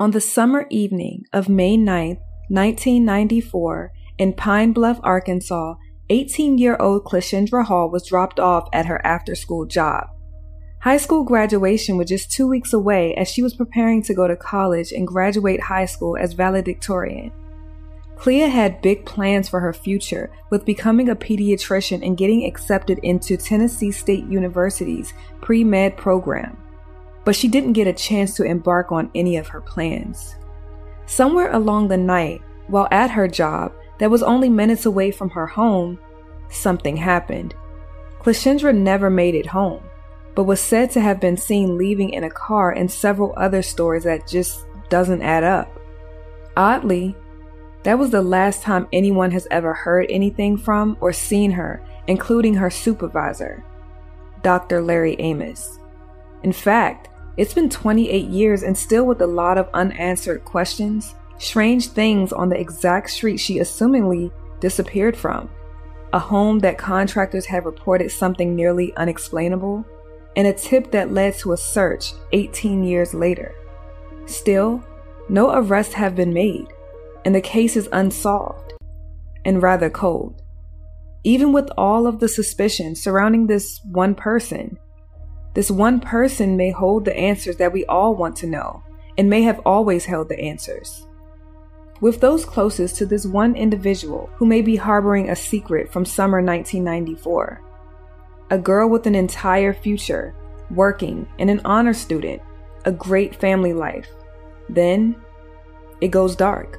On the summer evening of May 9, 1994, in Pine Bluff, Arkansas, 18 year old Cleashindra Hall was dropped off at her after school job. High school graduation was just two weeks away as she was preparing to go to college and graduate high school as valedictorian. Clea had big plans for her future with becoming a pediatrician and getting accepted into Tennessee State University's pre med program but she didn't get a chance to embark on any of her plans. Somewhere along the night, while at her job that was only minutes away from her home, something happened. Cleashindra never made it home, but was said to have been seen leaving in a car and several other stories that just doesn't add up. Oddly, that was the last time anyone has ever heard anything from or seen her, including her supervisor, Dr. Larry Amos. In fact, it's been 28 years and still with a lot of unanswered questions, strange things on the exact street she assumingly disappeared from, a home that contractors have reported something nearly unexplainable, and a tip that led to a search 18 years later. Still, no arrests have been made, and the case is unsolved and rather cold. Even with all of the suspicion surrounding this one person, this one person may hold the answers that we all want to know and may have always held the answers. With those closest to this one individual who may be harboring a secret from summer 1994, a girl with an entire future, working, and an honor student, a great family life, then it goes dark.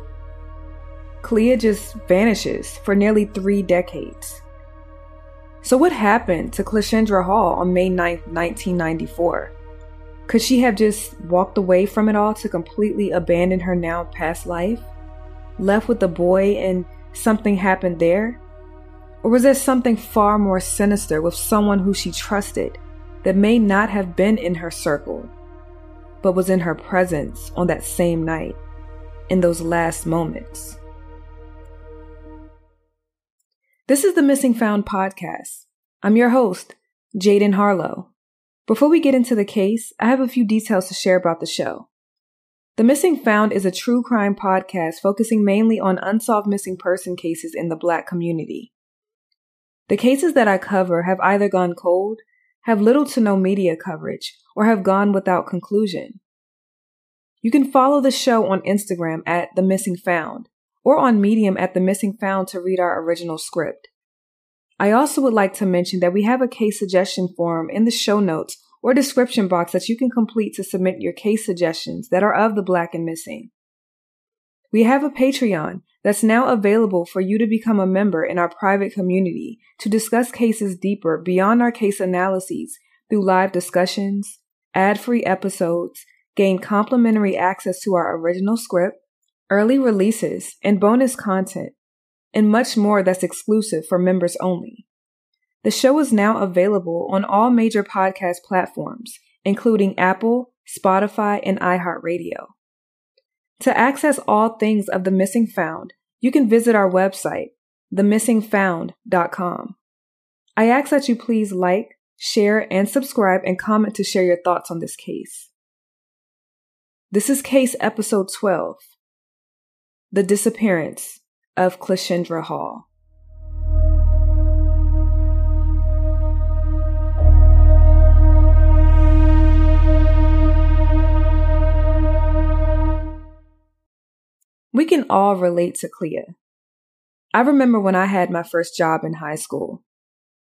Clea just vanishes for nearly three decades. So, what happened to Cleashindra Hall on May 9, 1994? Could she have just walked away from it all to completely abandon her now past life? Left with the boy and something happened there? Or was there something far more sinister with someone who she trusted that may not have been in her circle, but was in her presence on that same night, in those last moments? This is the Missing Found podcast. I'm your host, Jaden Harlow. Before we get into the case, I have a few details to share about the show. The Missing Found is a true crime podcast focusing mainly on unsolved missing person cases in the Black community. The cases that I cover have either gone cold, have little to no media coverage, or have gone without conclusion. You can follow the show on Instagram at The Missing Found or on Medium at The Missing Found to read our original script. I also would like to mention that we have a case suggestion form in the show notes or description box that you can complete to submit your case suggestions that are of the Black and Missing. We have a Patreon that's now available for you to become a member in our private community to discuss cases deeper beyond our case analyses through live discussions, ad free episodes, gain complimentary access to our original script, early releases, and bonus content, and much more that's exclusive for members only. The show is now available on all major podcast platforms, including Apple, Spotify, and iHeartRadio. To access all things of The Missing Found, you can visit our website, themissingfound.com. I ask that you please like, share, and subscribe and comment to share your thoughts on this case. This is case episode 12 The Disappearance of Cleashindra Hall. We can all relate to Clea. I remember when I had my first job in high school.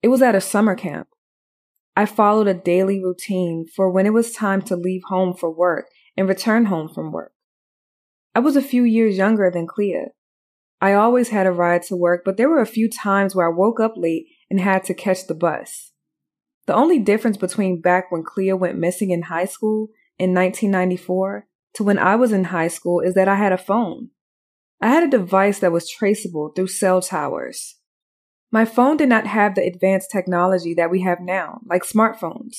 It was at a summer camp. I followed a daily routine for when it was time to leave home for work and return home from work. I was a few years younger than Clea. I always had a ride to work, but there were a few times where I woke up late and had to catch the bus. The only difference between back when Clea went missing in high school in 1994 to when I was in high school is that I had a phone. I had a device that was traceable through cell towers. My phone did not have the advanced technology that we have now, like smartphones.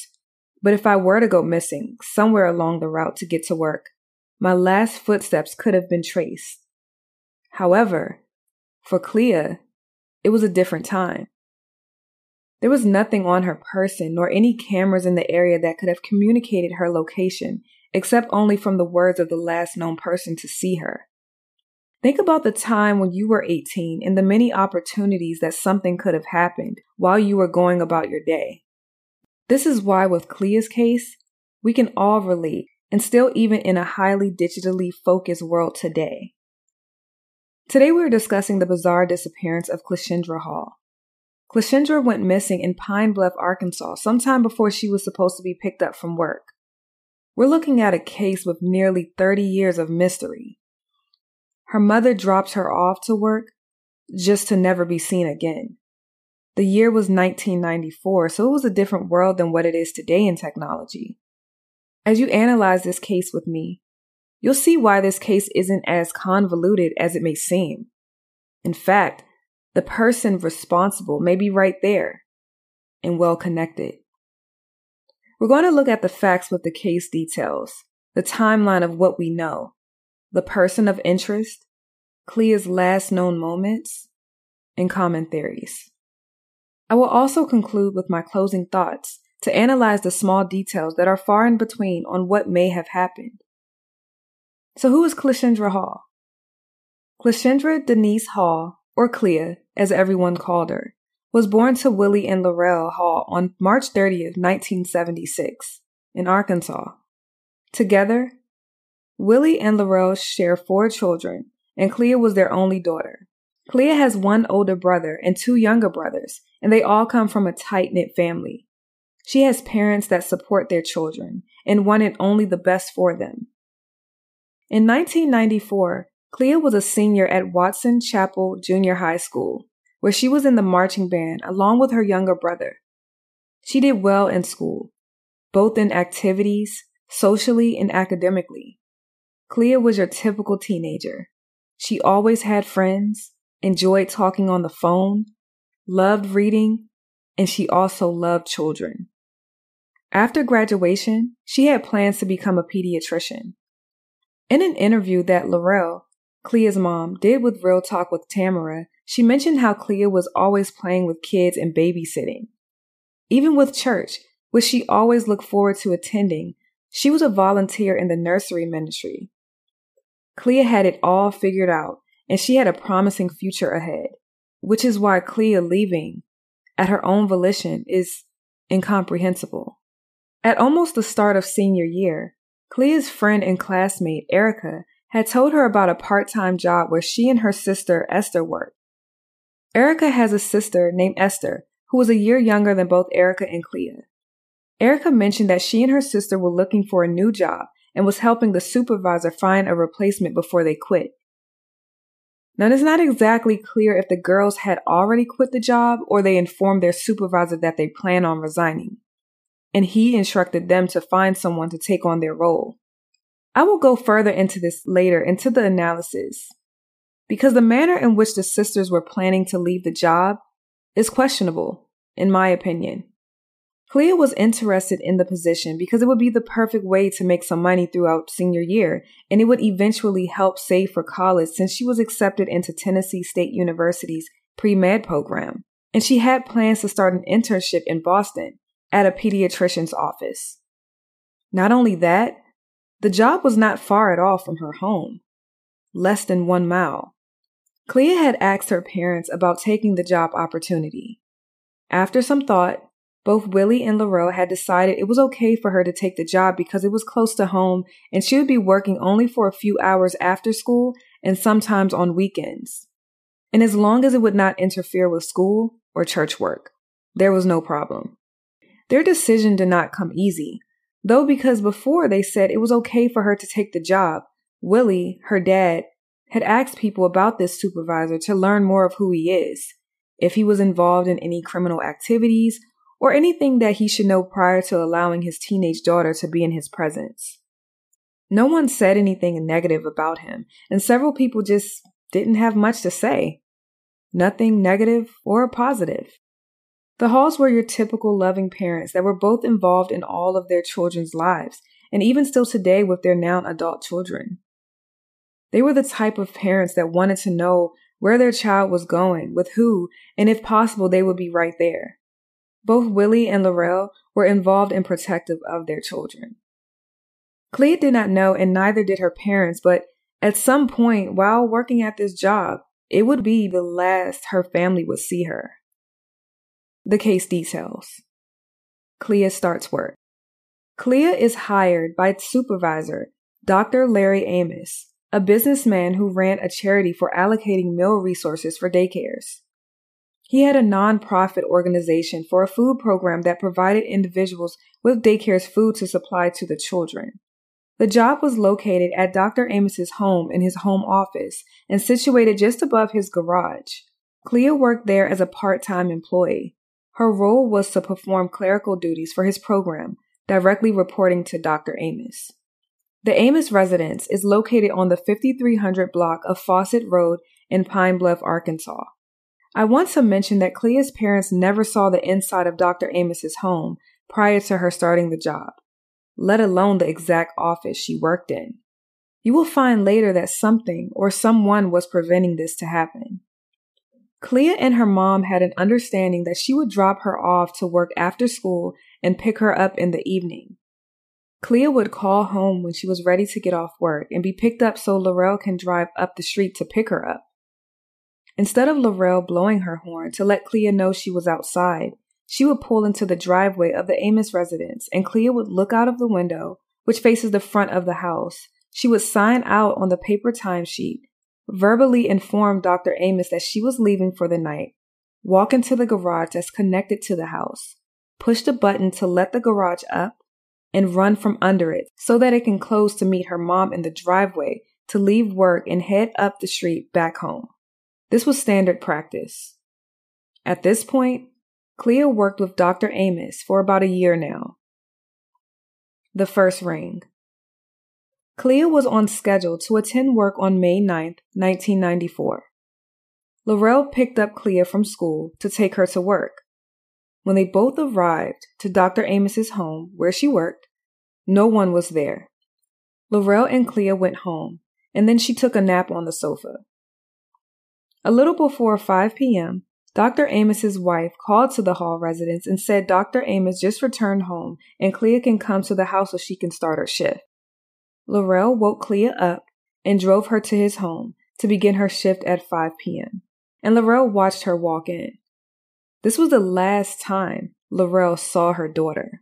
But if I were to go missing somewhere along the route to get to work, my last footsteps could have been traced. However, for Clea, it was a different time. There was nothing on her person nor any cameras in the area that could have communicated her location, except only from the words of the last known person to see her. Think about the time when you were 18 and the many opportunities that something could have happened while you were going about your day. This is why, with Clea's case, we can all relate and still even in a highly digitally focused world today. Today we are discussing the bizarre disappearance of Cleashindra Hall. Cleashindra went missing in Pine Bluff, Arkansas sometime before she was supposed to be picked up from work. We're looking at a case with nearly 30 years of mystery her mother dropped her off to work just to never be seen again. The year was 1994, so it was a different world than what it is today in technology. As you analyze this case with me, you'll see why this case isn't as convoluted as it may seem. In fact, the person responsible may be right there and well connected. We're going to look at the facts with the case details, the timeline of what we know, the person of interest, Clea's last known moments, and common theories. I will also conclude with my closing thoughts to analyze the small details that are far in between on what may have happened. So, who is Cleashindra Hall? Cleashindra Denise Hall, or Clea, as everyone called her, was born to Willie and Laurel Hall on March 30th, 1976, in Arkansas. Together, Willie and Laurel share four children, and Clea was their only daughter. Clea has one older brother and two younger brothers, and they all come from a tight knit family. She has parents that support their children and wanted only the best for them. In 1994, Clea was a senior at Watson Chapel Junior High School, where she was in the marching band along with her younger brother. She did well in school, both in activities, socially, and academically. Clea was your typical teenager. She always had friends, enjoyed talking on the phone, loved reading, and she also loved children. After graduation, she had plans to become a pediatrician. In an interview that Laurel, Clea's mom, did with Real Talk with Tamara, she mentioned how Clea was always playing with kids and babysitting. Even with church, which she always looked forward to attending, she was a volunteer in the nursery ministry. Clea had it all figured out, and she had a promising future ahead, which is why Clea leaving at her own volition is incomprehensible. At almost the start of senior year, Clea's friend and classmate, Erica, had told her about a part time job where she and her sister, Esther, worked. Erica has a sister named Esther, who was a year younger than both Erica and Clea. Erica mentioned that she and her sister were looking for a new job and was helping the supervisor find a replacement before they quit. Now, it's not exactly clear if the girls had already quit the job or they informed their supervisor that they plan on resigning, and he instructed them to find someone to take on their role. I will go further into this later into the analysis, because the manner in which the sisters were planning to leave the job is questionable, in my opinion. Clea was interested in the position because it would be the perfect way to make some money throughout senior year, and it would eventually help save for college since she was accepted into Tennessee State University's pre med program. and she had plans to start an internship in Boston at a pediatrician's office. Not only that, the job was not far at all from her home, less than one mile. Clea had asked her parents about taking the job opportunity. After some thought, both Willie and Laurel had decided it was okay for her to take the job because it was close to home and she would be working only for a few hours after school and sometimes on weekends. And as long as it would not interfere with school or church work, there was no problem. Their decision did not come easy, though, because before they said it was okay for her to take the job, Willie, her dad, had asked people about this supervisor to learn more of who he is, if he was involved in any criminal activities, or anything that he should know prior to allowing his teenage daughter to be in his presence. No one said anything negative about him, and several people just didn't have much to say. Nothing negative or positive. The Halls were your typical loving parents that were both involved in all of their children's lives, and even still today with their now adult children. They were the type of parents that wanted to know where their child was going, with who, and if possible, they would be right there. Both Willie and Laurel were involved and protective of their children. Clea did not know, and neither did her parents, but at some point while working at this job, it would be the last her family would see her. The case details Clea starts work. Clea is hired by supervisor Dr. Larry Amos, a businessman who ran a charity for allocating meal resources for daycares. He had a nonprofit organization for a food program that provided individuals with daycare's food to supply to the children. The job was located at Dr. Amos's home in his home office and situated just above his garage. Clea worked there as a part-time employee. Her role was to perform clerical duties for his program, directly reporting to Dr. Amos. The Amos residence is located on the 5300 block of Fawcett Road in Pine Bluff, Arkansas. I want to mention that Clea's parents never saw the inside of Dr. Amos's home prior to her starting the job, let alone the exact office she worked in. You will find later that something or someone was preventing this to happen. Clea and her mom had an understanding that she would drop her off to work after school and pick her up in the evening. Clea would call home when she was ready to get off work and be picked up so Laurel can drive up the street to pick her up. Instead of Laurel blowing her horn to let Clea know she was outside, she would pull into the driveway of the Amos residence and Clea would look out of the window, which faces the front of the house. She would sign out on the paper timesheet, verbally inform Dr. Amos that she was leaving for the night, walk into the garage that's connected to the house, push the button to let the garage up, and run from under it so that it can close to meet her mom in the driveway to leave work and head up the street back home. This was standard practice. At this point, Clea worked with Dr. Amos for about a year now. The first ring. Clea was on schedule to attend work on May 9, 1994. Laurel picked up Clea from school to take her to work. When they both arrived to Dr. Amos's home where she worked, no one was there. Laurel and Clea went home, and then she took a nap on the sofa. A little before 5 p.m., Dr. Amos's wife called to the Hall residence and said Dr. Amos just returned home and Clea can come to the house so she can start her shift. Laurel woke Clea up and drove her to his home to begin her shift at 5 p.m., and Laurel watched her walk in. This was the last time Laurel saw her daughter.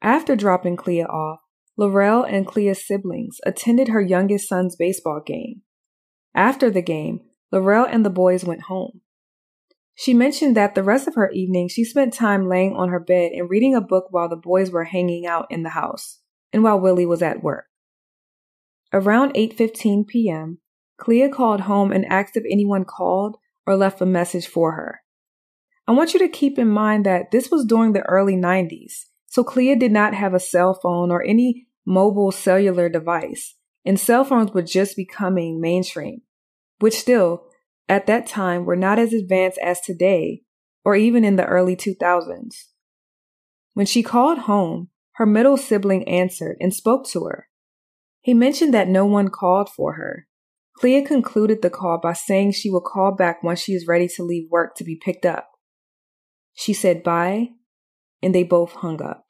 After dropping Clea off, Laurel and Clea's siblings attended her youngest son's baseball game. After the game, Laurel and the boys went home. She mentioned that the rest of her evening she spent time laying on her bed and reading a book while the boys were hanging out in the house and while Willie was at work. Around 8:15 p.m., Clea called home and asked if anyone called or left a message for her. I want you to keep in mind that this was during the early 90s, so Clea did not have a cell phone or any mobile cellular device, and cell phones were just becoming mainstream which still, at that time, were not as advanced as today or even in the early 2000s. When she called home, her middle sibling answered and spoke to her. He mentioned that no one called for her. Clea concluded the call by saying she will call back once she is ready to leave work to be picked up. She said bye, and they both hung up.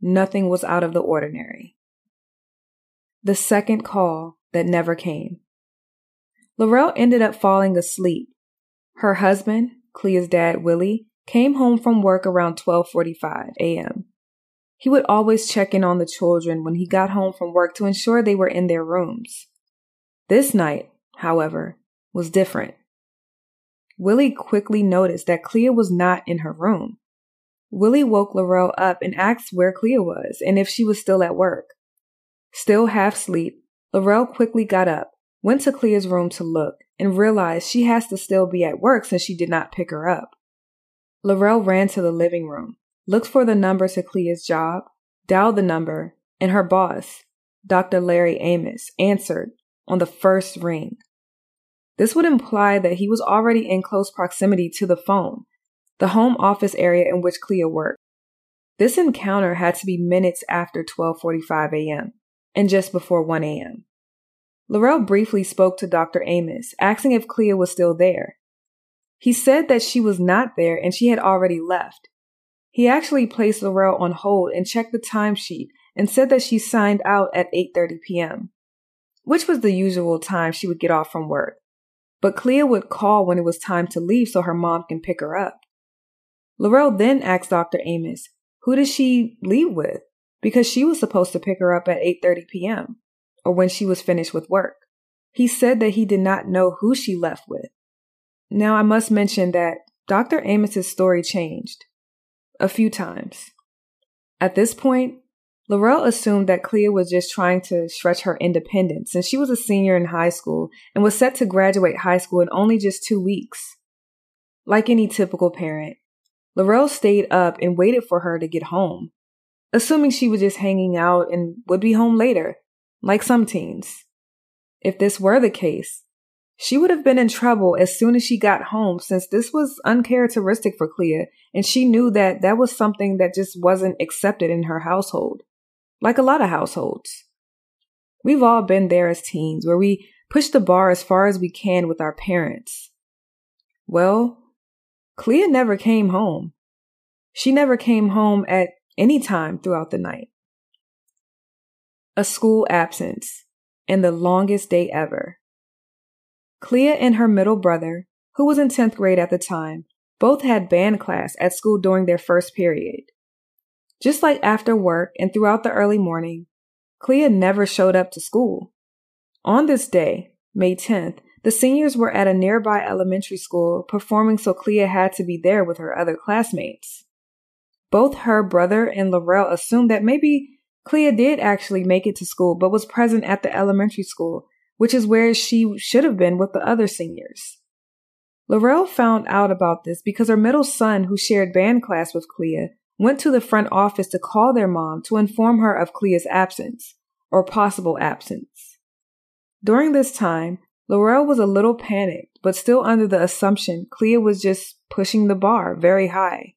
Nothing was out of the ordinary. The second call that never came. Laurel ended up falling asleep. Her husband, Clea's dad, Willie, came home from work around 12:45 a.m. He would always check in on the children when he got home from work to ensure they were in their rooms. This night, however, was different. Willie quickly noticed that Clea was not in her room. Willie woke Laurel up and asked where Clea was and if she was still at work. Still half asleep, Laurel quickly got up, went to Clea's room to look, and realized she has to still be at work since she did not pick her up. Laurel ran to the living room, looked for the number to Clea's job, dialed the number, and her boss, Dr. Larry Amos, answered on the first ring. This would imply that he was already in close proximity to the phone, the home office area in which Clea worked. This encounter had to be minutes after 12:45 a.m. and just before 1 a.m. Laurel briefly spoke to Dr. Amos, asking if Clea was still there. He said that she was not there and she had already left. He actually placed Laurel on hold and checked the timesheet and said that she signed out at 8:30 p.m., which was the usual time she would get off from work. But Clea would call when it was time to leave so her mom can pick her up. Laurel then asked Dr. Amos, who did she leave with? Because she was supposed to pick her up at 8:30 p.m. or when she was finished with work. He said that he did not know who she left with. Now I must mention that Dr. Amos's story changed a few times. At this point, Laurel assumed that Clea was just trying to stretch her independence since she was a senior in high school and was set to graduate high school in only just two weeks. Like any typical parent, Laurel stayed up and waited for her to get home, assuming she was just hanging out and would be home later, like some teens. If this were the case, she would have been in trouble as soon as she got home since this was uncharacteristic for Clea and she knew that that was something that just wasn't accepted in her household. Like a lot of households. We've all been there as teens where we push the bar as far as we can with our parents. Well, Clea never came home. She never came home at any time throughout the night. A school absence and the longest day ever. Clea and her middle brother, who was in 10th grade at the time, both had band class at school during their first period. Just like after work and throughout the early morning, Clea never showed up to school. On this day, May 10th, the seniors were at a nearby elementary school performing, so Clea had to be there with her other classmates. Both her brother and Laurel assumed that maybe Clea did actually make it to school but was present at the elementary school which is where she should have been with the other seniors. Laurel found out about this because her middle son, who shared band class with Clea, went to the front office to call their mom to inform her of Clea's absence, or possible absence. During this time, Laurel was a little panicked, but still under the assumption Clea was just pushing the bar very high,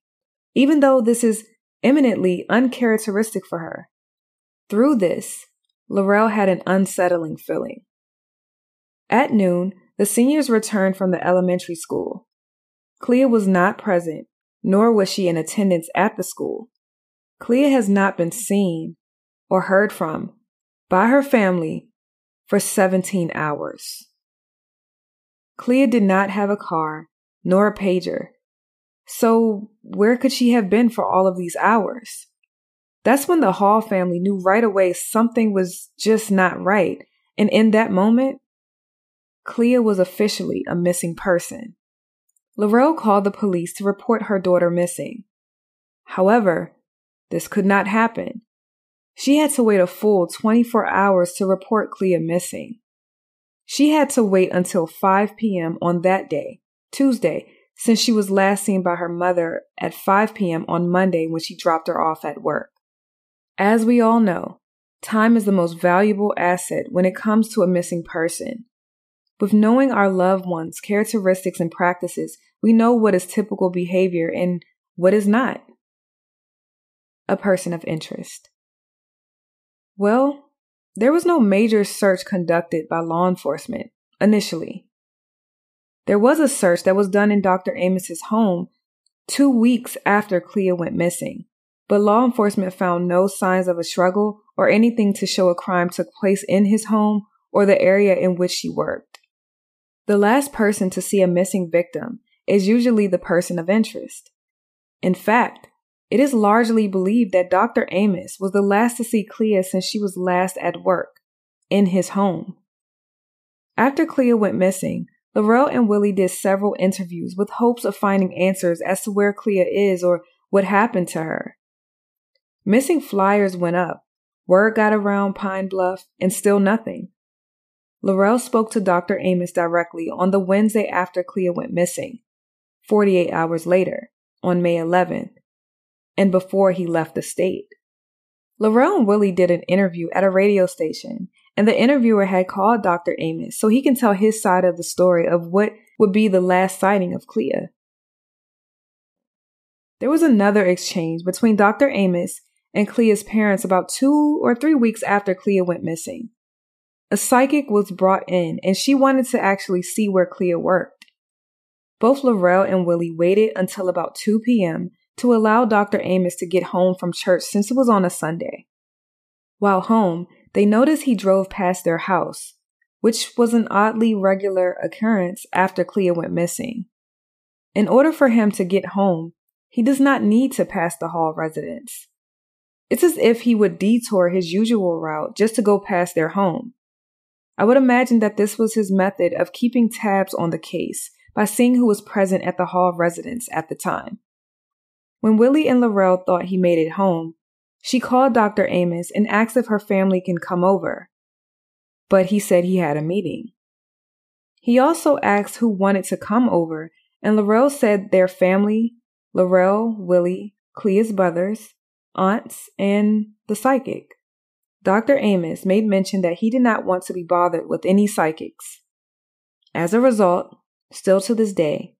even though this is eminently uncharacteristic for her. Through this, Laurel had an unsettling feeling. At noon, the seniors returned from the elementary school. Clea was not present, nor was she in attendance at the school. Clea has not been seen or heard from by her family for 17 hours. Clea did not have a car nor a pager. So where could she have been for all of these hours? That's when the Hall family knew right away something was just not right. And in that moment, Clea was officially a missing person. Laurel called the police to report her daughter missing. However, this could not happen. She had to wait a full 24 hours to report Clea missing. She had to wait until 5 p.m. on that day, Tuesday, since she was last seen by her mother at 5 p.m. on Monday when she dropped her off at work. As we all know, time is the most valuable asset when it comes to a missing person. With knowing our loved ones' characteristics and practices, we know what is typical behavior and what is not. A person of interest. Well, there was no major search conducted by law enforcement initially. There was a search that was done in Dr. Amos's home, two weeks after Clea went missing, but law enforcement found no signs of a struggle or anything to show a crime took place in his home or the area in which she worked. The last person to see a missing victim is usually the person of interest. In fact, it is largely believed that Dr. Amos was the last to see Clea since she was last at work, in his home. After Clea went missing, Laurel and Willie did several interviews with hopes of finding answers as to where Clea is or what happened to her. Missing flyers went up, word got around Pine Bluff, and still nothing. Laurel spoke to Dr. Amos directly on the Wednesday after Clea went missing, 48 hours later, on May 11th, and before he left the state. Laurel and Willie did an interview at a radio station, and the interviewer had called Dr. Amos so he can tell his side of the story of what would be the last sighting of Clea. There was another exchange between Dr. Amos and Clea's parents about two or three weeks after Clea went missing. A psychic was brought in and she wanted to actually see where Clea worked. Both Laurel and Willie waited until about 2 p.m. to allow Dr. Amos to get home from church since it was on a Sunday. While home, they noticed he drove past their house, which was an oddly regular occurrence after Clea went missing. In order for him to get home, he does not need to pass the Hall residence. It's as if he would detour his usual route just to go past their home. I would imagine that this was his method of keeping tabs on the case by seeing who was present at the Hall residence at the time. When Willie and Laurel thought he made it home, she called Dr. Amos and asked if her family can come over, but he said he had a meeting. He also asked who wanted to come over, and Laurel said their family, Laurel, Willie, Clea's brothers, aunts, and the psychic. Dr. Amos made mention that he did not want to be bothered with any psychics. As a result, still to this day,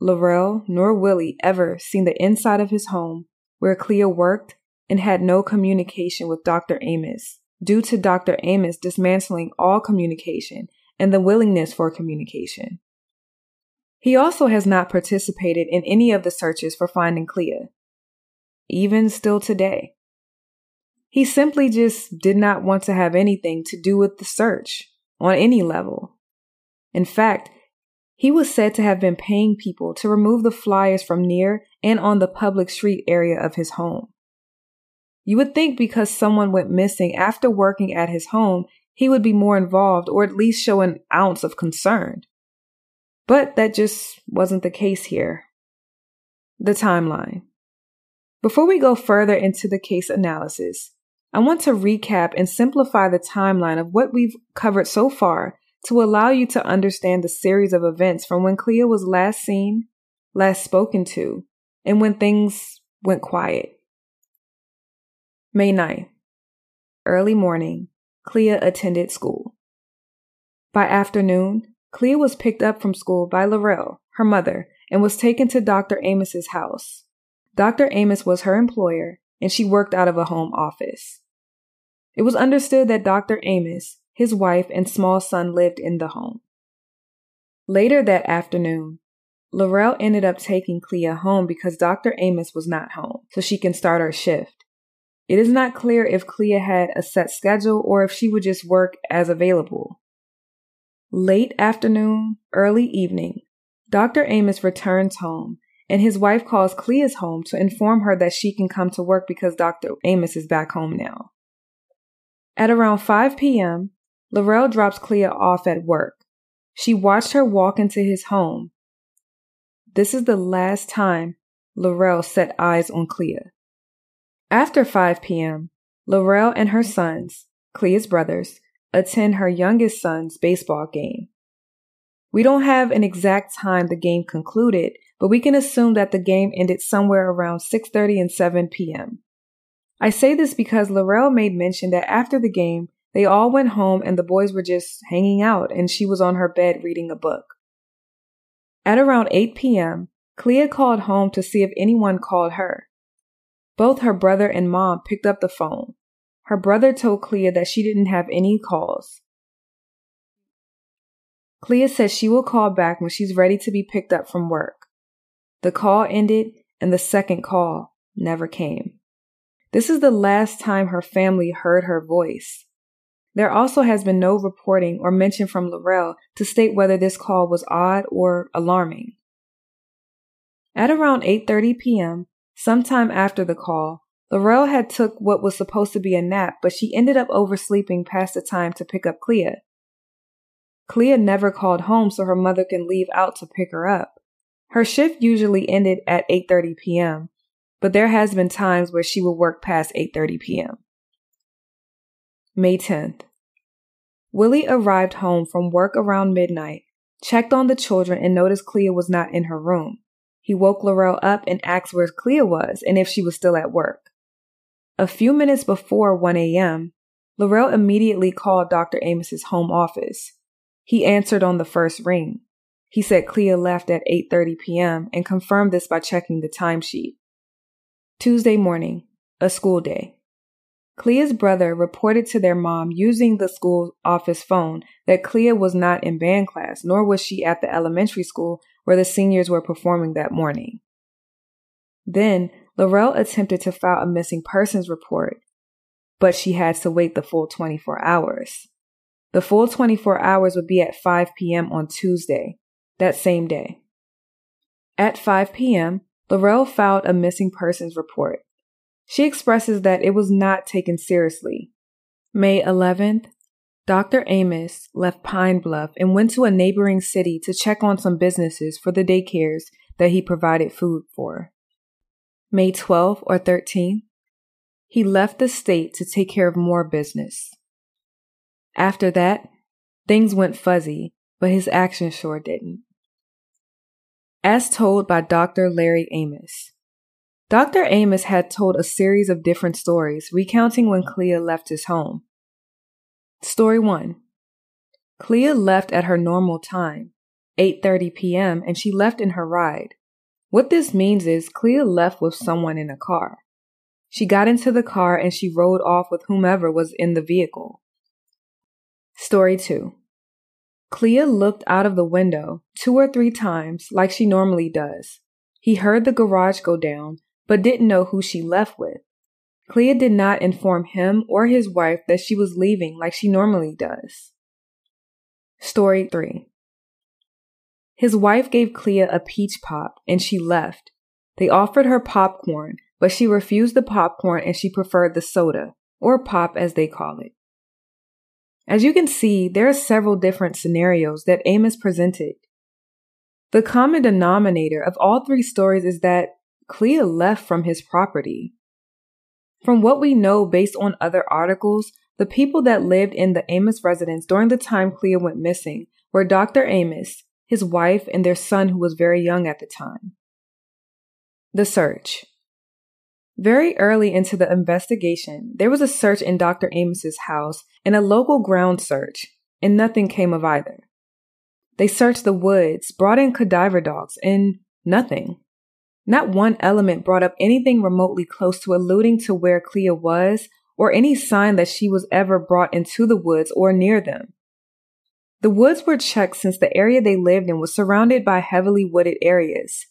Laurel nor Willie ever seen the inside of his home where Clea worked and had no communication with Dr. Amos due to Dr. Amos dismantling all communication and the willingness for communication. He also has not participated in any of the searches for finding Clea, even still today. He simply just did not want to have anything to do with the search on any level. In fact, he was said to have been paying people to remove the flyers from near and on the public street area of his home. You would think because someone went missing after working at his home, he would be more involved or at least show an ounce of concern. But that just wasn't the case here. The timeline. Before we go further into the case analysis, I want to recap and simplify the timeline of what we've covered so far to allow you to understand the series of events from when Clea was last seen, last spoken to, and when things went quiet. May 9th. Early morning, Clea attended school. By afternoon, Clea was picked up from school by Laurel, her mother, and was taken to Dr. Amos's house. Dr. Amos was her employer, and she worked out of a home office. It was understood that Dr. Amos, his wife, and small son lived in the home. Later that afternoon, Laurel ended up taking Clea home because Dr. Amos was not home, so she can start her shift. It is not clear if Clea had a set schedule or if she would just work as available. Late afternoon, early evening, Dr. Amos returns home and his wife calls Clea's home to inform her that she can come to work because Dr. Amos is back home now. At around 5 p.m., Laurel drops Clea off at work. She watched her walk into his home. This is the last time Laurel set eyes on Clea. After 5 p.m., Laurel and her sons, Clea's brothers, attend her youngest son's baseball game. We don't have an exact time the game concluded, but we can assume that the game ended somewhere around 6:30 and 7 p.m. I say this because Laurel made mention that after the game, they all went home and the boys were just hanging out and she was on her bed reading a book. At around 8 p.m., Clea called home to see if anyone called her. Both her brother and mom picked up the phone. Her brother told Clea that she didn't have any calls. Clea says she will call back when she's ready to be picked up from work. The call ended and the second call never came. This is the last time her family heard her voice. There also has been no reporting or mention from Laurel to state whether this call was odd or alarming. At around 8:30 p.m., sometime after the call, Laurel had took what was supposed to be a nap, but she ended up oversleeping past the time to pick up Clea. Clea never called home so her mother can leave out to pick her up. Her shift usually ended at 8:30 p.m., but there has been times where she would work past 8:30 p.m. May 10th. Willie arrived home from work around midnight, checked on the children and noticed Clea was not in her room. He woke Laurel up and asked where Clea was and if she was still at work. A few minutes before 1 a.m., Laurel immediately called Dr. Amos's home office. He answered on the first ring. He said Clea left at 8:30 p.m. and confirmed this by checking the timesheet. Tuesday morning, a school day. Clea's brother reported to their mom using the school office phone that Clea was not in band class, nor was she at the elementary school where the seniors were performing that morning. Then Laurel attempted to file a missing persons report, but she had to wait the full 24 hours. The full 24 hours would be at 5 p.m. on Tuesday, that same day. At 5 p.m., Laurel filed a missing persons report. She expresses that it was not taken seriously. May 11th, Dr. Amos left Pine Bluff and went to a neighboring city to check on some businesses for the daycares that he provided food for. May 12th or 13th, he left the state to take care of more business. After that, things went fuzzy, but his actions sure didn't. As told by Dr. Larry Amos. Dr. Amos had told a series of different stories recounting when Clea left his home. Story 1. Clea left at her normal time, 8:30 p.m., and she left in her ride. What this means is Clea left with someone in a car. She got into the car and she rode off with whomever was in the vehicle. Story 2 Clea looked out of the window two or three times like she normally does. He heard the garage go down, but didn't know who she left with. Clea did not inform him or his wife that she was leaving like she normally does. Story 3 his wife gave Clea a peach pop and she left. They offered her popcorn, but she refused the popcorn and she preferred the soda, or pop as they call it. As you can see, there are several different scenarios that Amos presented. The common denominator of all three stories is that Clea left from his property. From what we know based on other articles, the people that lived in the Amos residence during the time Clea went missing were Dr. Amos, his wife, and their son, who was very young at the time. The search. Very early into the investigation, there was a search in Dr. Amos's house and a local ground search, and nothing came of either. They searched the woods, brought in cadaver dogs, and nothing. Not one element brought up anything remotely close to alluding to where Clea was or any sign that she was ever brought into the woods or near them. The woods were checked since the area they lived in was surrounded by heavily wooded areas.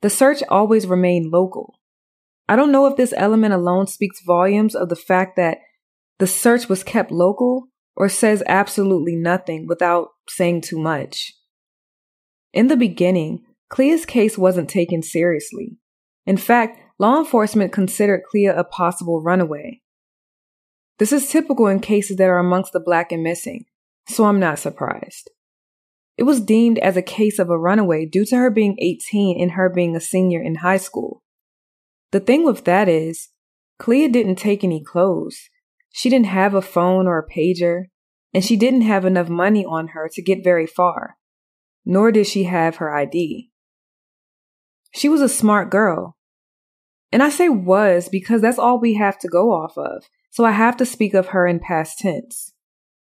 The search always remained local. I don't know if this element alone speaks volumes of the fact that the search was kept local or says absolutely nothing without saying too much. In the beginning, Clea's case wasn't taken seriously. In fact, law enforcement considered Clea a possible runaway. This is typical in cases that are amongst the black and missing so I'm not surprised. It was deemed as a case of a runaway due to her being 18 and her being a senior in high school. The thing with that is, Clea didn't take any clothes. She didn't have a phone or a pager, and she didn't have enough money on her to get very far, nor did she have her ID. She was a smart girl. And I say was because that's all we have to go off of, so I have to speak of her in past tense.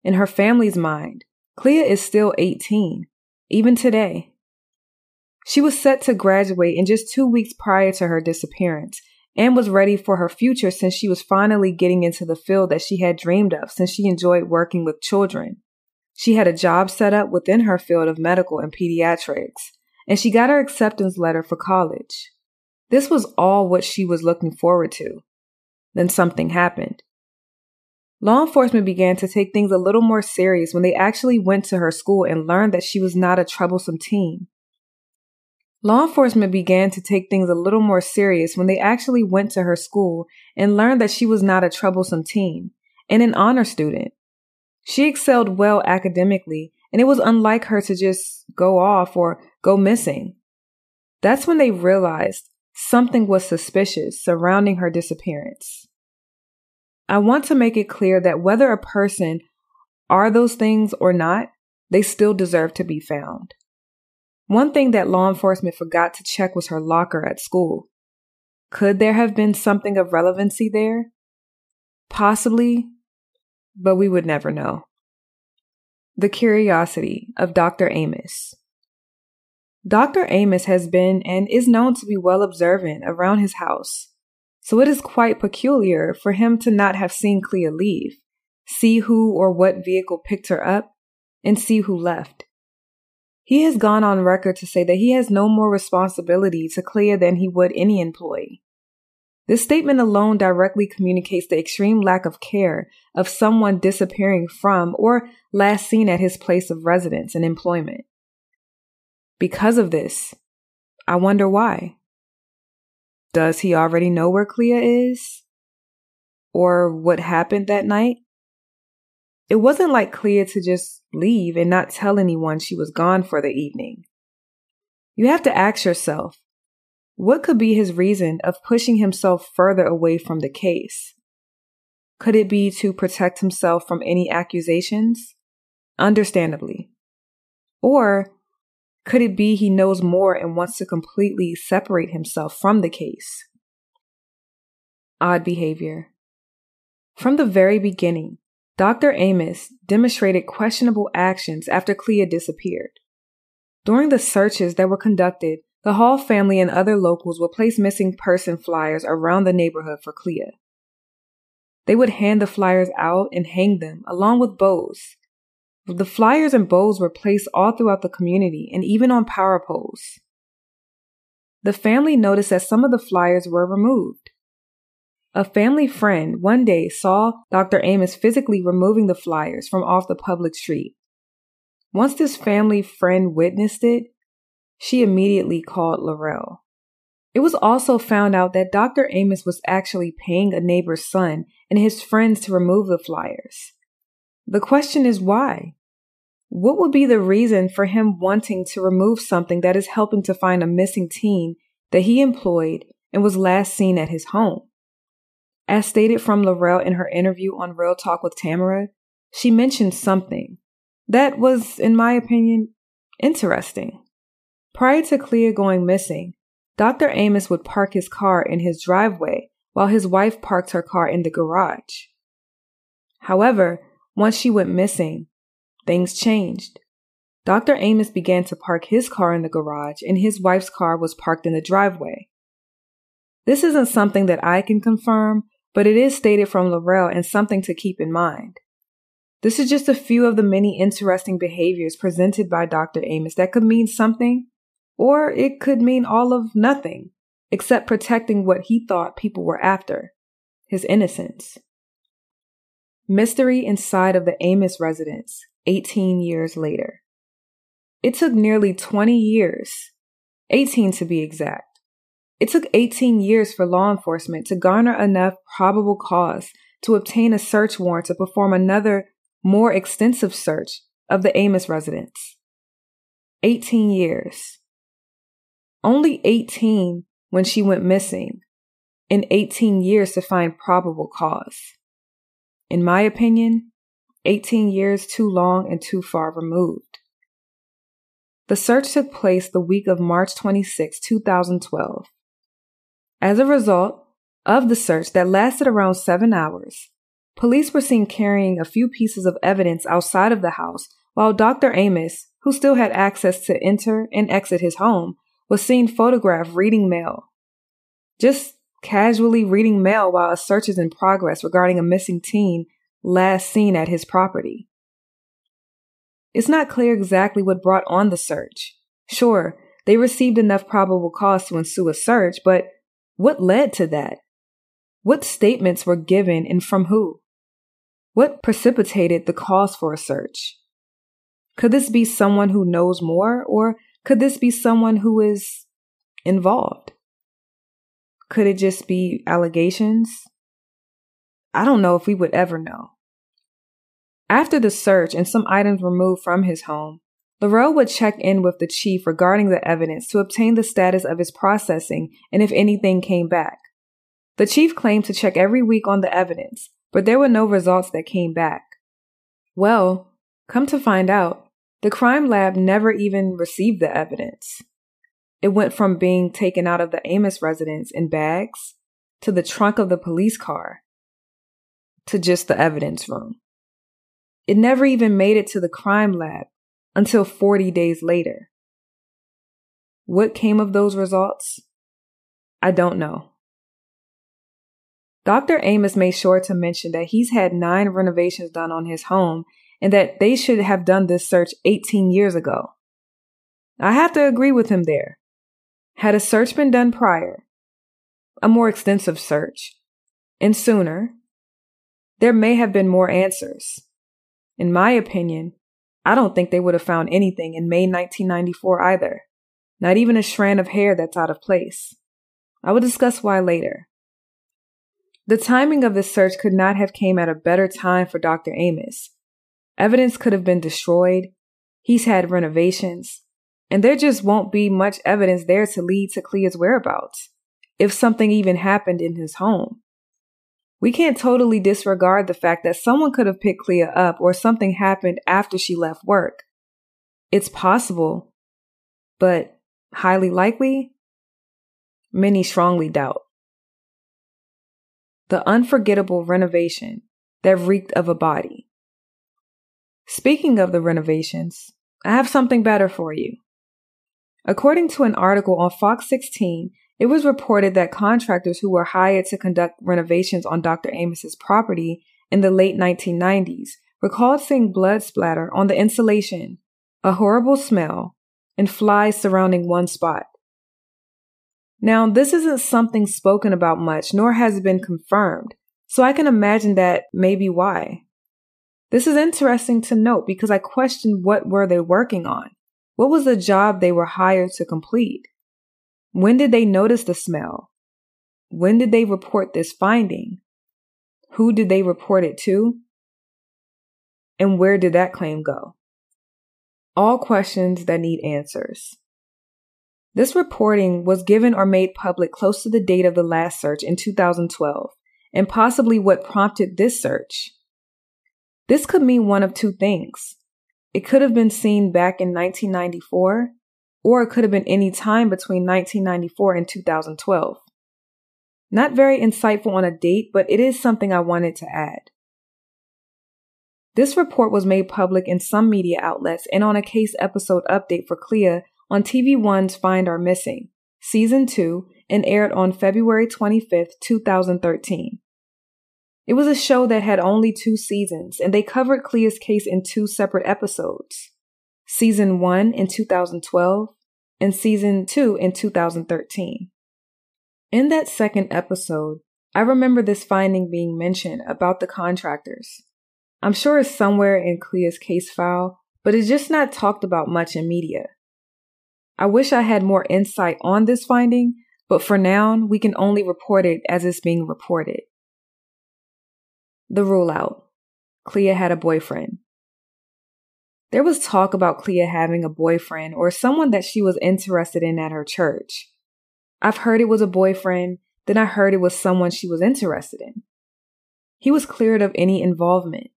In her family's mind, Clea is still 18, even today. She was set to graduate in just two weeks prior to her disappearance and was ready for her future since she was finally getting into the field that she had dreamed of since she enjoyed working with children. She had a job set up within her field of medical and pediatrics, and she got her acceptance letter for college. This was all what she was looking forward to. Then something happened. Law enforcement began to take things a little more serious when they actually went to her school and learned that she was not a troublesome teen. Law enforcement began to take things a little more serious when they actually went to her school and learned that she was not a troublesome teen and an honor student. She excelled well academically, and it was unlike her to just go off or go missing. That's when they realized something was suspicious surrounding her disappearance. I want to make it clear that whether a person are those things or not, they still deserve to be found. One thing that law enforcement forgot to check was her locker at school. Could there have been something of relevancy there? Possibly, but we would never know. The Curiosity of Dr. Amos. Dr. Amos has been and is known to be well observant around his house so it is quite peculiar for him to not have seen Clea leave, see who or what vehicle picked her up, and see who left. He has gone on record to say that he has no more responsibility to Clea than he would any employee. This statement alone directly communicates the extreme lack of care of someone disappearing from or last seen at his place of residence and employment. Because of this, I wonder why. Does he already know where Clea is? Or what happened that night? It wasn't like Clea to just leave and not tell anyone she was gone for the evening. You have to ask yourself, what could be his reason of pushing himself further away from the case? Could it be to protect himself from any accusations? Understandably. Or could it be he knows more and wants to completely separate himself from the case? Odd behavior. From the very beginning, Dr. Amos demonstrated questionable actions after Clea disappeared. During the searches that were conducted, the Hall family and other locals would place missing person flyers around the neighborhood for Clea. They would hand the flyers out and hang them along with bows the flyers and bows were placed all throughout the community and even on power poles. The family noticed that some of the flyers were removed. A family friend one day saw Dr. Amos physically removing the flyers from off the public street. Once this family friend witnessed it, she immediately called Laurel. It was also found out that Dr. Amos was actually paying a neighbor's son and his friends to remove the flyers. The question is why? What would be the reason for him wanting to remove something that is helping to find a missing teen that he employed and was last seen at his home? As stated from Laurel in her interview on Real Talk with Tamara, she mentioned something that was, in my opinion, interesting. Prior to Clea going missing, Dr. Amos would park his car in his driveway while his wife parked her car in the garage. However, once she went missing, things changed. Dr. Amos began to park his car in the garage and his wife's car was parked in the driveway. This isn't something that I can confirm, but it is stated from Laurel and something to keep in mind. This is just a few of the many interesting behaviors presented by Dr. Amos that could mean something, or it could mean all of nothing, except protecting what he thought people were after his innocence. Mystery inside of the Amos residence 18 years later. It took nearly 20 years, 18 to be exact. It took 18 years for law enforcement to garner enough probable cause to obtain a search warrant to perform another, more extensive search of the Amos residence. 18 years. Only 18 when she went missing, and 18 years to find probable cause. In my opinion, 18 years too long and too far removed. The search took place the week of March 26, 2012. As a result of the search that lasted around seven hours, police were seen carrying a few pieces of evidence outside of the house while Dr. Amos, who still had access to enter and exit his home, was seen photographed reading mail. Just casually reading mail while a search is in progress regarding a missing teen last seen at his property. It's not clear exactly what brought on the search. Sure, they received enough probable cause to ensue a search, but what led to that? What statements were given and from who? What precipitated the cause for a search? Could this be someone who knows more, or could this be someone who is involved? Could it just be allegations? I don't know if we would ever know. After the search and some items removed from his home, Laurel would check in with the chief regarding the evidence to obtain the status of his processing and if anything came back. The chief claimed to check every week on the evidence, but there were no results that came back. Well, come to find out, the crime lab never even received the evidence. It went from being taken out of the Amos residence in bags to the trunk of the police car to just the evidence room. It never even made it to the crime lab until 40 days later. What came of those results? I don't know. Dr. Amos made sure to mention that he's had nine renovations done on his home and that they should have done this search 18 years ago. I have to agree with him there. Had a search been done prior, a more extensive search, and sooner, there may have been more answers. In my opinion, I don't think they would have found anything in May 1994 either. Not even a strand of hair that's out of place. I will discuss why later. The timing of this search could not have came at a better time for Dr. Amos. Evidence could have been destroyed. He's had renovations. And there just won't be much evidence there to lead to Clea's whereabouts, if something even happened in his home. We can't totally disregard the fact that someone could have picked Clea up or something happened after she left work. It's possible, but highly likely? Many strongly doubt. The unforgettable renovation that reeked of a body. Speaking of the renovations, I have something better for you. According to an article on Fox 16, it was reported that contractors who were hired to conduct renovations on Dr. Amos's property in the late 1990s recalled seeing blood splatter on the insulation, a horrible smell, and flies surrounding one spot. Now, this isn't something spoken about much, nor has it been confirmed, so I can imagine that may be why. This is interesting to note because I question what were they working on? What was the job they were hired to complete? When did they notice the smell? When did they report this finding? Who did they report it to? And where did that claim go? All questions that need answers. This reporting was given or made public close to the date of the last search in 2012, and possibly what prompted this search. This could mean one of two things. It could have been seen back in 1994 or it could have been any time between 1994 and 2012. Not very insightful on a date, but it is something I wanted to add. This report was made public in some media outlets and on a case episode update for Clea on TV One's Find Our Missing, Season 2, and aired on February 25, 2013. It was a show that had only two seasons, and they covered Clea's case in two separate episodes season one in 2012 and season two in 2013. In that second episode, I remember this finding being mentioned about the contractors. I'm sure it's somewhere in Clea's case file, but it's just not talked about much in media. I wish I had more insight on this finding, but for now, we can only report it as it's being reported. The rule out Clea had a boyfriend. There was talk about Clea having a boyfriend or someone that she was interested in at her church. I've heard it was a boyfriend, then I heard it was someone she was interested in. He was cleared of any involvement.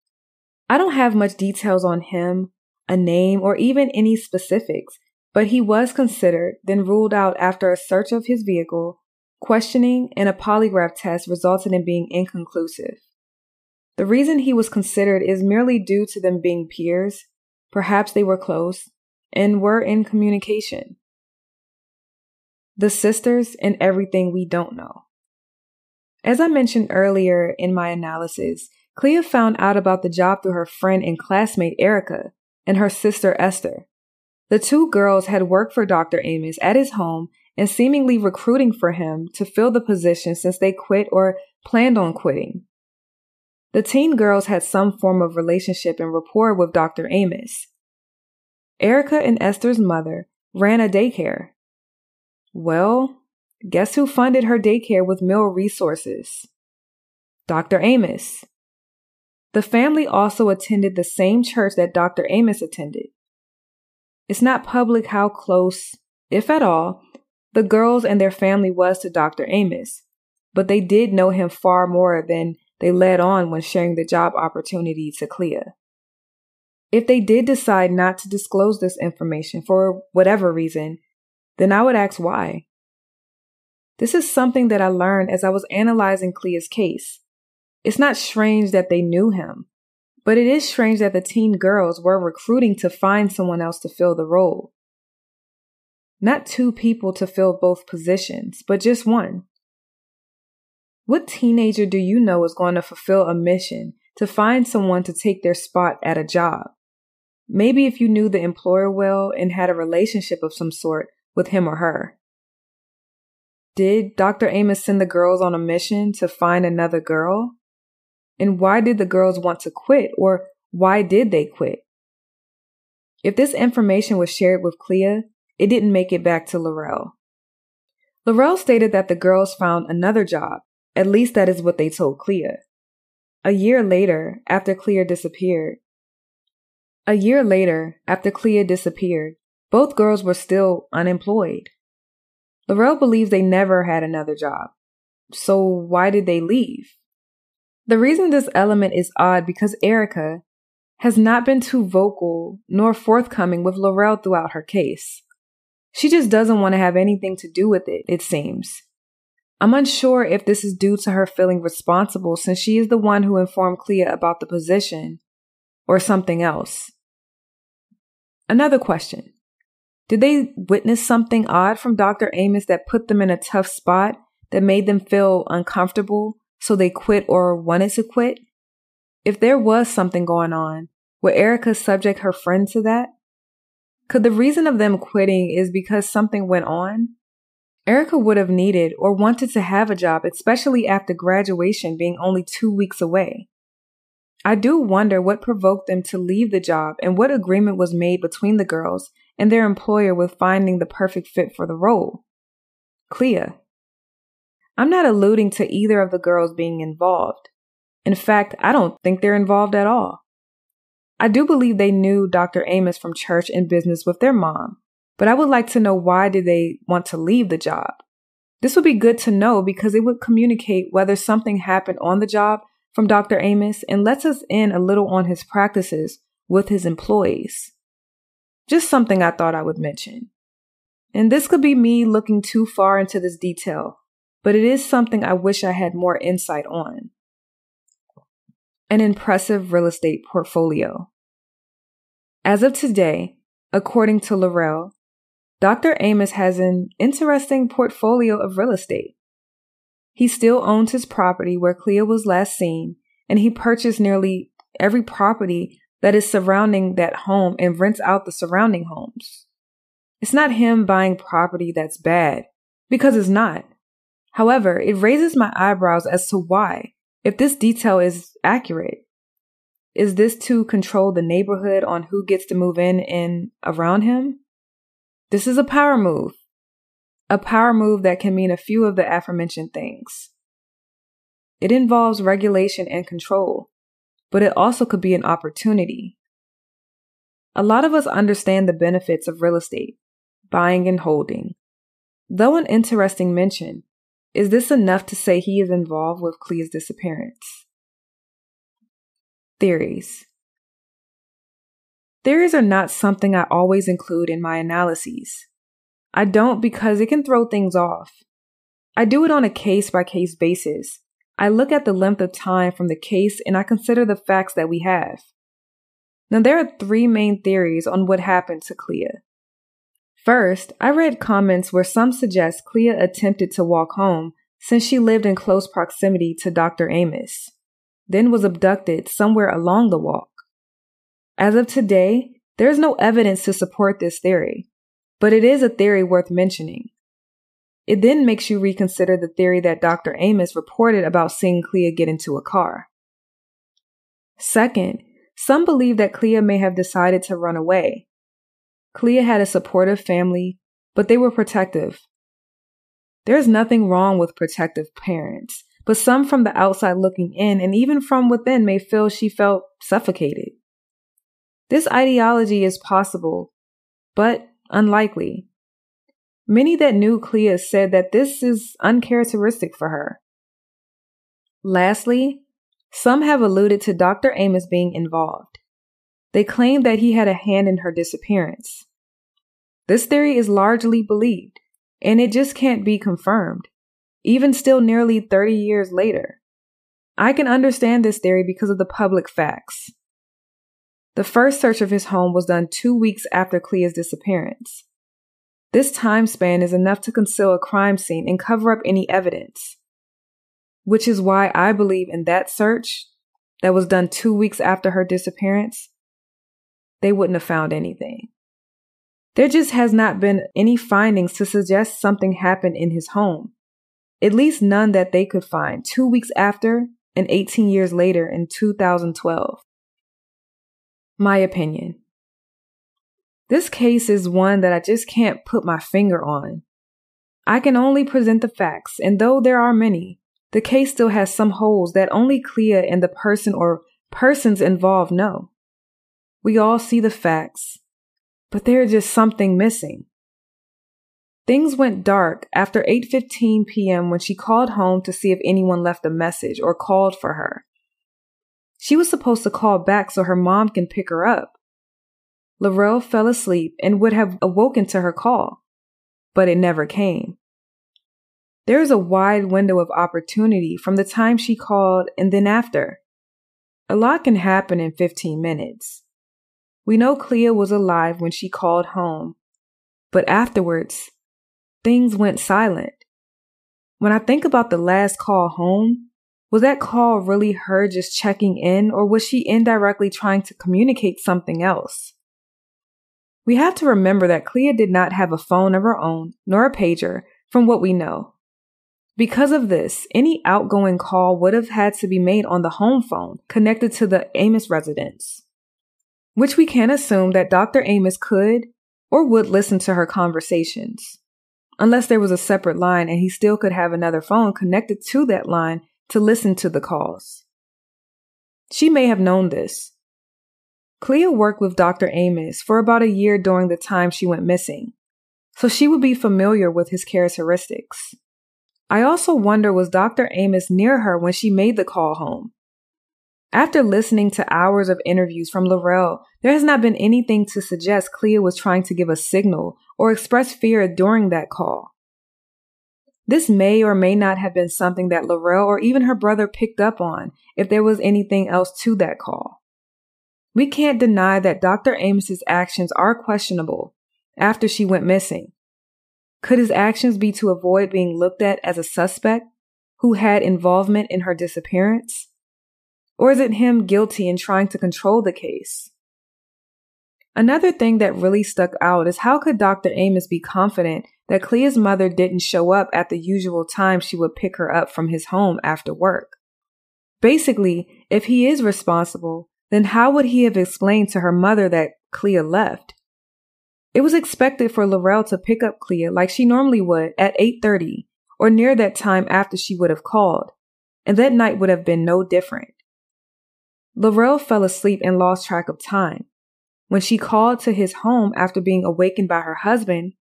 I don't have much details on him, a name, or even any specifics, but he was considered, then ruled out after a search of his vehicle, questioning, and a polygraph test resulted in being inconclusive. The reason he was considered is merely due to them being peers Perhaps they were close and were in communication. The sisters and everything we don't know. As I mentioned earlier in my analysis, Clea found out about the job through her friend and classmate Erica and her sister Esther. The two girls had worked for Dr. Amos at his home and seemingly recruiting for him to fill the position since they quit or planned on quitting. The teen girls had some form of relationship and rapport with Dr. Amos. Erica and Esther's mother ran a daycare. Well, guess who funded her daycare with meal resources? Dr. Amos. The family also attended the same church that Dr. Amos attended. It's not public how close, if at all, the girls and their family was to Dr. Amos, but they did know him far more than they led on when sharing the job opportunity to Clea. If they did decide not to disclose this information for whatever reason, then I would ask why. This is something that I learned as I was analyzing Clea's case. It's not strange that they knew him, but it is strange that the teen girls were recruiting to find someone else to fill the role. Not two people to fill both positions, but just one. What teenager do you know is going to fulfill a mission to find someone to take their spot at a job? Maybe if you knew the employer well and had a relationship of some sort with him or her. Did Dr. Amos send the girls on a mission to find another girl? And why did the girls want to quit or why did they quit? If this information was shared with Clea, it didn't make it back to Laurel. Laurel stated that the girls found another job at least that is what they told Clea. A year later, after Clea disappeared, a year later, after Clea disappeared, both girls were still unemployed. Laurel believes they never had another job. So why did they leave? The reason this element is odd because Erica has not been too vocal nor forthcoming with Laurel throughout her case. She just doesn't want to have anything to do with it, it seems. I'm unsure if this is due to her feeling responsible since she is the one who informed Clea about the position or something else. Another question. Did they witness something odd from Dr. Amos that put them in a tough spot that made them feel uncomfortable so they quit or wanted to quit? If there was something going on, would Erica subject her friend to that? Could the reason of them quitting is because something went on Erica would have needed or wanted to have a job, especially after graduation being only two weeks away. I do wonder what provoked them to leave the job and what agreement was made between the girls and their employer with finding the perfect fit for the role. Clea. I'm not alluding to either of the girls being involved. In fact, I don't think they're involved at all. I do believe they knew Dr. Amos from church and business with their mom, but I would like to know why did they want to leave the job? This would be good to know because it would communicate whether something happened on the job from Dr. Amos and lets us in a little on his practices with his employees. Just something I thought I would mention. And this could be me looking too far into this detail, but it is something I wish I had more insight on. An impressive real estate portfolio. As of today, according to Laurel, Dr. Amos has an interesting portfolio of real estate. He still owns his property where Clea was last seen, and he purchased nearly every property that is surrounding that home and rents out the surrounding homes. It's not him buying property that's bad, because it's not. However, it raises my eyebrows as to why, if this detail is accurate. Is this to control the neighborhood on who gets to move in and around him? This is a power move. A power move that can mean a few of the aforementioned things. It involves regulation and control, but it also could be an opportunity. A lot of us understand the benefits of real estate, buying and holding. Though an interesting mention, is this enough to say he is involved with Clea's disappearance? Theories. Theories are not something I always include in my analyses. I don't because it can throw things off. I do it on a case by case basis. I look at the length of time from the case and I consider the facts that we have. Now, there are three main theories on what happened to Clea. First, I read comments where some suggest Clea attempted to walk home since she lived in close proximity to Dr. Amos, then was abducted somewhere along the walk. As of today, There's no evidence to support this theory, but it is a theory worth mentioning. It then makes you reconsider the theory that Dr. Amos reported about seeing Clea get into a car. Second, some believe that Clea may have decided to run away. Clea had a supportive family, but they were protective. There's nothing wrong with protective parents, but some from the outside looking in and even from within may feel she felt suffocated. This ideology is possible, but unlikely. Many that knew Clea said that this is uncharacteristic for her. Lastly, some have alluded to Dr. Amos being involved. They claim that he had a hand in her disappearance. This theory is largely believed, and it just can't be confirmed, even still nearly 30 years later. I can understand this theory because of the public facts. The first search of his home was done two weeks after Clea's disappearance. This time span is enough to conceal a crime scene and cover up any evidence, which is why I believe in that search that was done two weeks after her disappearance, they wouldn't have found anything. There just has not been any findings to suggest something happened in his home, at least none that they could find two weeks after and 18 years later in 2012. My opinion. This case is one that I just can't put my finger on. I can only present the facts, and though there are many, the case still has some holes that only Clea and the person or persons involved know. We all see the facts, but there's just something missing. Things went dark after 8:15 p.m. when she called home to see if anyone left a message or called for her. She was supposed to call back so her mom can pick her up. Laurel fell asleep and would have awoken to her call, but it never came. There is a wide window of opportunity from the time she called and then after. A lot can happen in 15 minutes. We know Clea was alive when she called home, but afterwards, things went silent. When I think about the last call home, was that call really her just checking in, or was she indirectly trying to communicate something else? We have to remember that Clea did not have a phone of her own, nor a pager, from what we know. Because of this, any outgoing call would have had to be made on the home phone connected to the Amos residence which we can assume that Dr. Amos could or would listen to her conversations, unless there was a separate line and he still could have another phone connected to that line to listen to the calls. She may have known this. Clea worked with Dr. Amos for about a year during the time she went missing, so she would be familiar with his characteristics. I also wonder was Dr. Amos near her when she made the call home? After listening to hours of interviews from Laurel, there has not been anything to suggest Clea was trying to give a signal or express fear during that call. This may or may not have been something that Laurel or even her brother picked up on if there was anything else to that call. We can't deny that Dr. Amos's actions are questionable after she went missing. Could his actions be to avoid being looked at as a suspect who had involvement in her disappearance? Or is it him guilty in trying to control the case? Another thing that really stuck out is how could Dr. Amos be confident that Clea's mother didn't show up at the usual time she would pick her up from his home after work? Basically, if he is responsible, then how would he have explained to her mother that Clea left? It was expected for Laurel to pick up Clea like she normally would at 8:30 or near that time after she would have called, and that night would have been no different. Laurel fell asleep and lost track of time. When she called to his home after being awakened by her husband,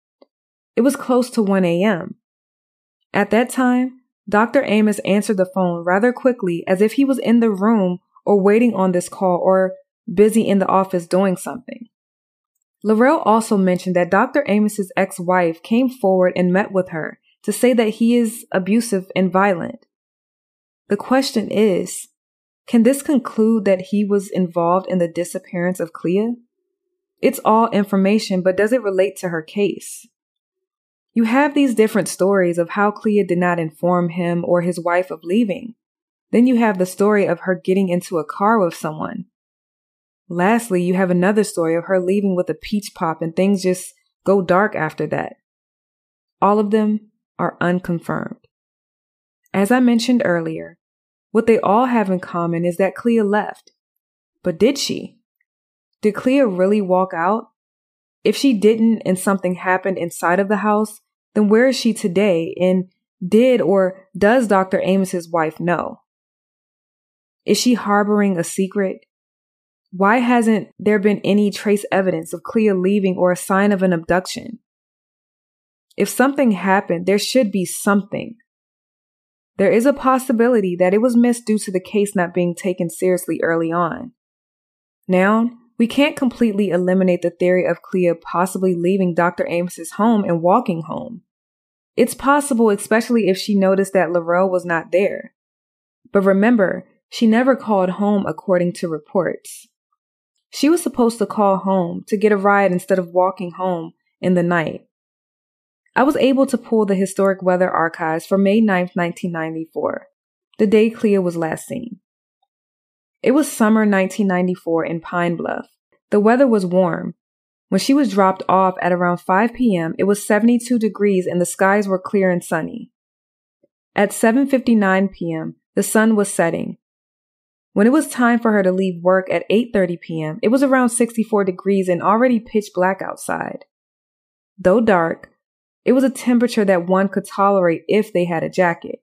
it was close to 1 a.m. At that time, Dr. Amos answered the phone rather quickly as if he was in the room or waiting on this call or busy in the office doing something. Laurel also mentioned that Dr. Amos's ex-wife came forward and met with her to say that he is abusive and violent. The question is, can this conclude that he was involved in the disappearance of Clea? It's all information, but does it relate to her case? You have these different stories of how Clea did not inform him or his wife of leaving. Then you have the story of her getting into a car with someone. Lastly, you have another story of her leaving with a peach pop and things just go dark after that. All of them are unconfirmed. As I mentioned earlier, what they all have in common is that Clea left. But did she? Did Clea really walk out? If she didn't and something happened inside of the house, then where is she today? And did or does Dr. Amos's wife know? Is she harboring a secret? Why hasn't there been any trace evidence of Clea leaving or a sign of an abduction? If something happened, there should be something. There is a possibility that it was missed due to the case not being taken seriously early on. Now, we can't completely eliminate the theory of Clea possibly leaving Dr. Amos's home and walking home. It's possible, especially if she noticed that Laurel was not there. But remember, she never called home according to reports. She was supposed to call home to get a ride instead of walking home in the night. I was able to pull the historic weather archives for May 9, 1994, the day Clea was last seen. It was summer 1994 in Pine Bluff. The weather was warm. When she was dropped off at around 5 p.m., it was 72 degrees and the skies were clear and sunny. At 7:59 p.m., the sun was setting when it was time for her to leave work at 8:30 p.m., it was around 64 degrees and already pitch black outside. Though dark, it was a temperature that one could tolerate if they had a jacket.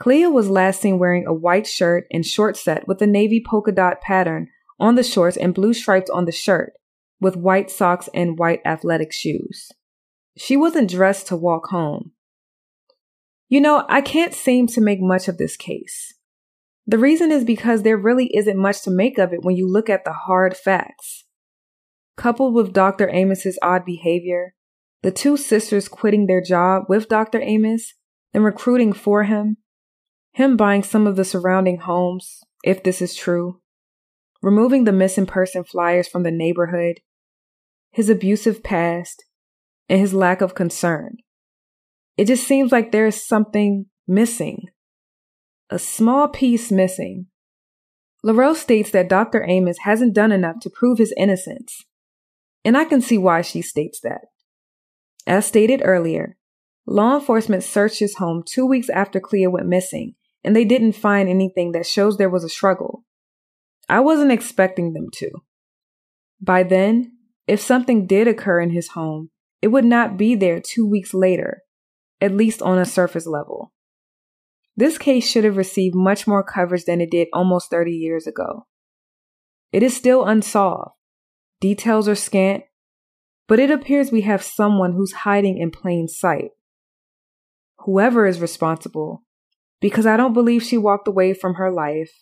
Clea was last seen wearing a white shirt and short set with a navy polka dot pattern on the shorts and blue stripes on the shirt, with white socks and white athletic shoes. She wasn't dressed to walk home. You know, I can't seem to make much of this case. The reason is because there really isn't much to make of it when you look at the hard facts. Coupled with Dr. Amos's odd behavior, the two sisters quitting their job with Dr. Amos, then recruiting for him, him buying some of the surrounding homes, if this is true, removing the missing person flyers from the neighborhood, his abusive past, and his lack of concern. It just seems like there is something missing a small piece missing. Laurel states that Dr. Amos hasn't done enough to prove his innocence, and I can see why she states that. As stated earlier, law enforcement searched his home two weeks after Clea went missing, and they didn't find anything that shows there was a struggle. I wasn't expecting them to. By then, if something did occur in his home, it would not be there two weeks later, at least on a surface level. This case should have received much more coverage than it did almost 30 years ago. It is still unsolved. Details are scant, but it appears we have someone who's hiding in plain sight. Whoever is responsible, because I don't believe she walked away from her life.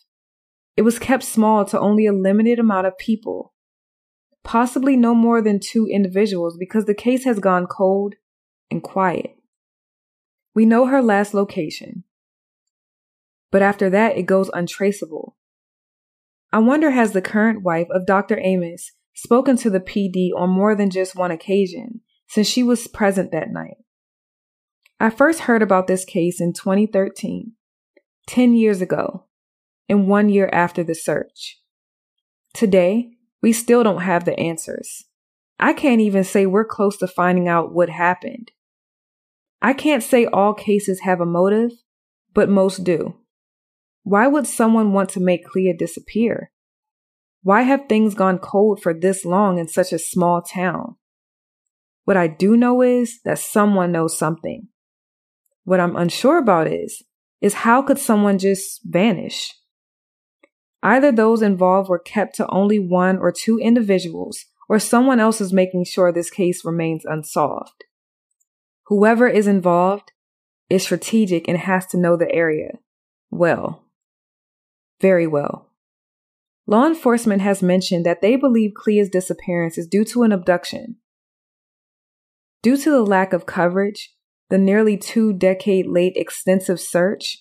It was kept small to only a limited amount of people, possibly no more than two individuals because the case has gone cold and quiet. We know her last location, but after that it goes untraceable. I wonder has the current wife of Dr. Amos spoken to the PD on more than just one occasion since she was present that night. I first heard about this case in 2013, 10 years ago, and one year after the search. Today, we still don't have the answers. I can't even say we're close to finding out what happened. I can't say all cases have a motive, but most do. Why would someone want to make Clea disappear? Why have things gone cold for this long in such a small town? What I do know is that someone knows something. What I'm unsure about is, is how could someone just vanish? Either those involved were kept to only one or two individuals, or someone else is making sure this case remains unsolved. Whoever is involved is strategic and has to know the area well very well. Law enforcement has mentioned that they believe Clea's disappearance is due to an abduction. Due to the lack of coverage, the nearly two decade late extensive search,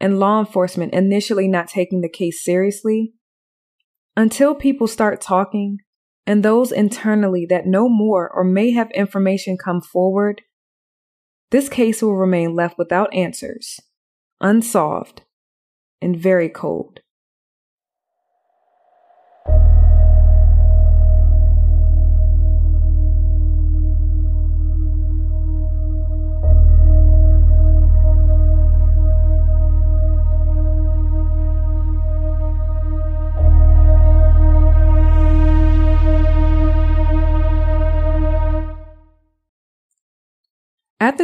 and law enforcement initially not taking the case seriously, until people start talking and those internally that know more or may have information come forward, this case will remain left without answers, unsolved, and very cold.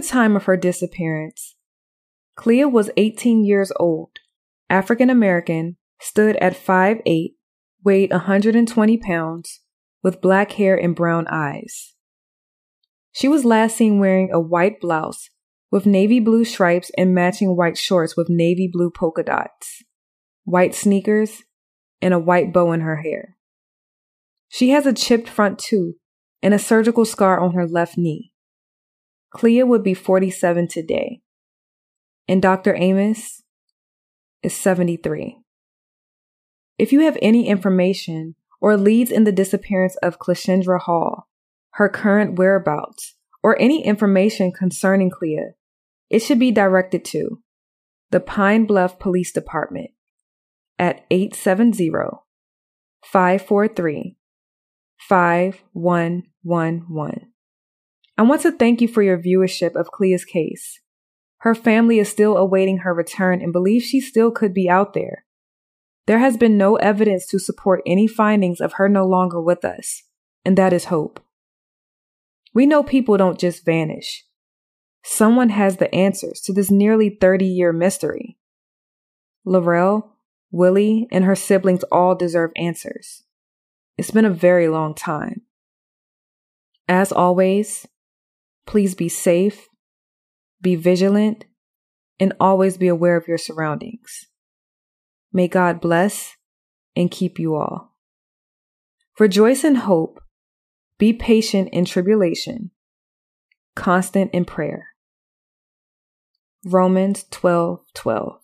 Time of her disappearance, Clea was 18 years old, African American, stood at 5'8, weighed 120 pounds, with black hair and brown eyes. She was last seen wearing a white blouse with navy blue stripes and matching white shorts with navy blue polka dots, white sneakers, and a white bow in her hair. She has a chipped front tooth and a surgical scar on her left knee. Clea would be 47 today, and Dr. Amos is 73. If you have any information or leads in the disappearance of Cleashindra Hall, her current whereabouts, or any information concerning Clea, it should be directed to the Pine Bluff Police Department at 870 543 5111. I want to thank you for your viewership of Clea's case. Her family is still awaiting her return and believes she still could be out there. There has been no evidence to support any findings of her no longer with us, and that is hope. We know people don't just vanish. Someone has the answers to this nearly 30 year mystery. Laurel, Willie, and her siblings all deserve answers. It's been a very long time. As always, please be safe, be vigilant, and always be aware of your surroundings. May God bless and keep you all. Rejoice in hope, be patient in tribulation, constant in prayer. Romans 12 12.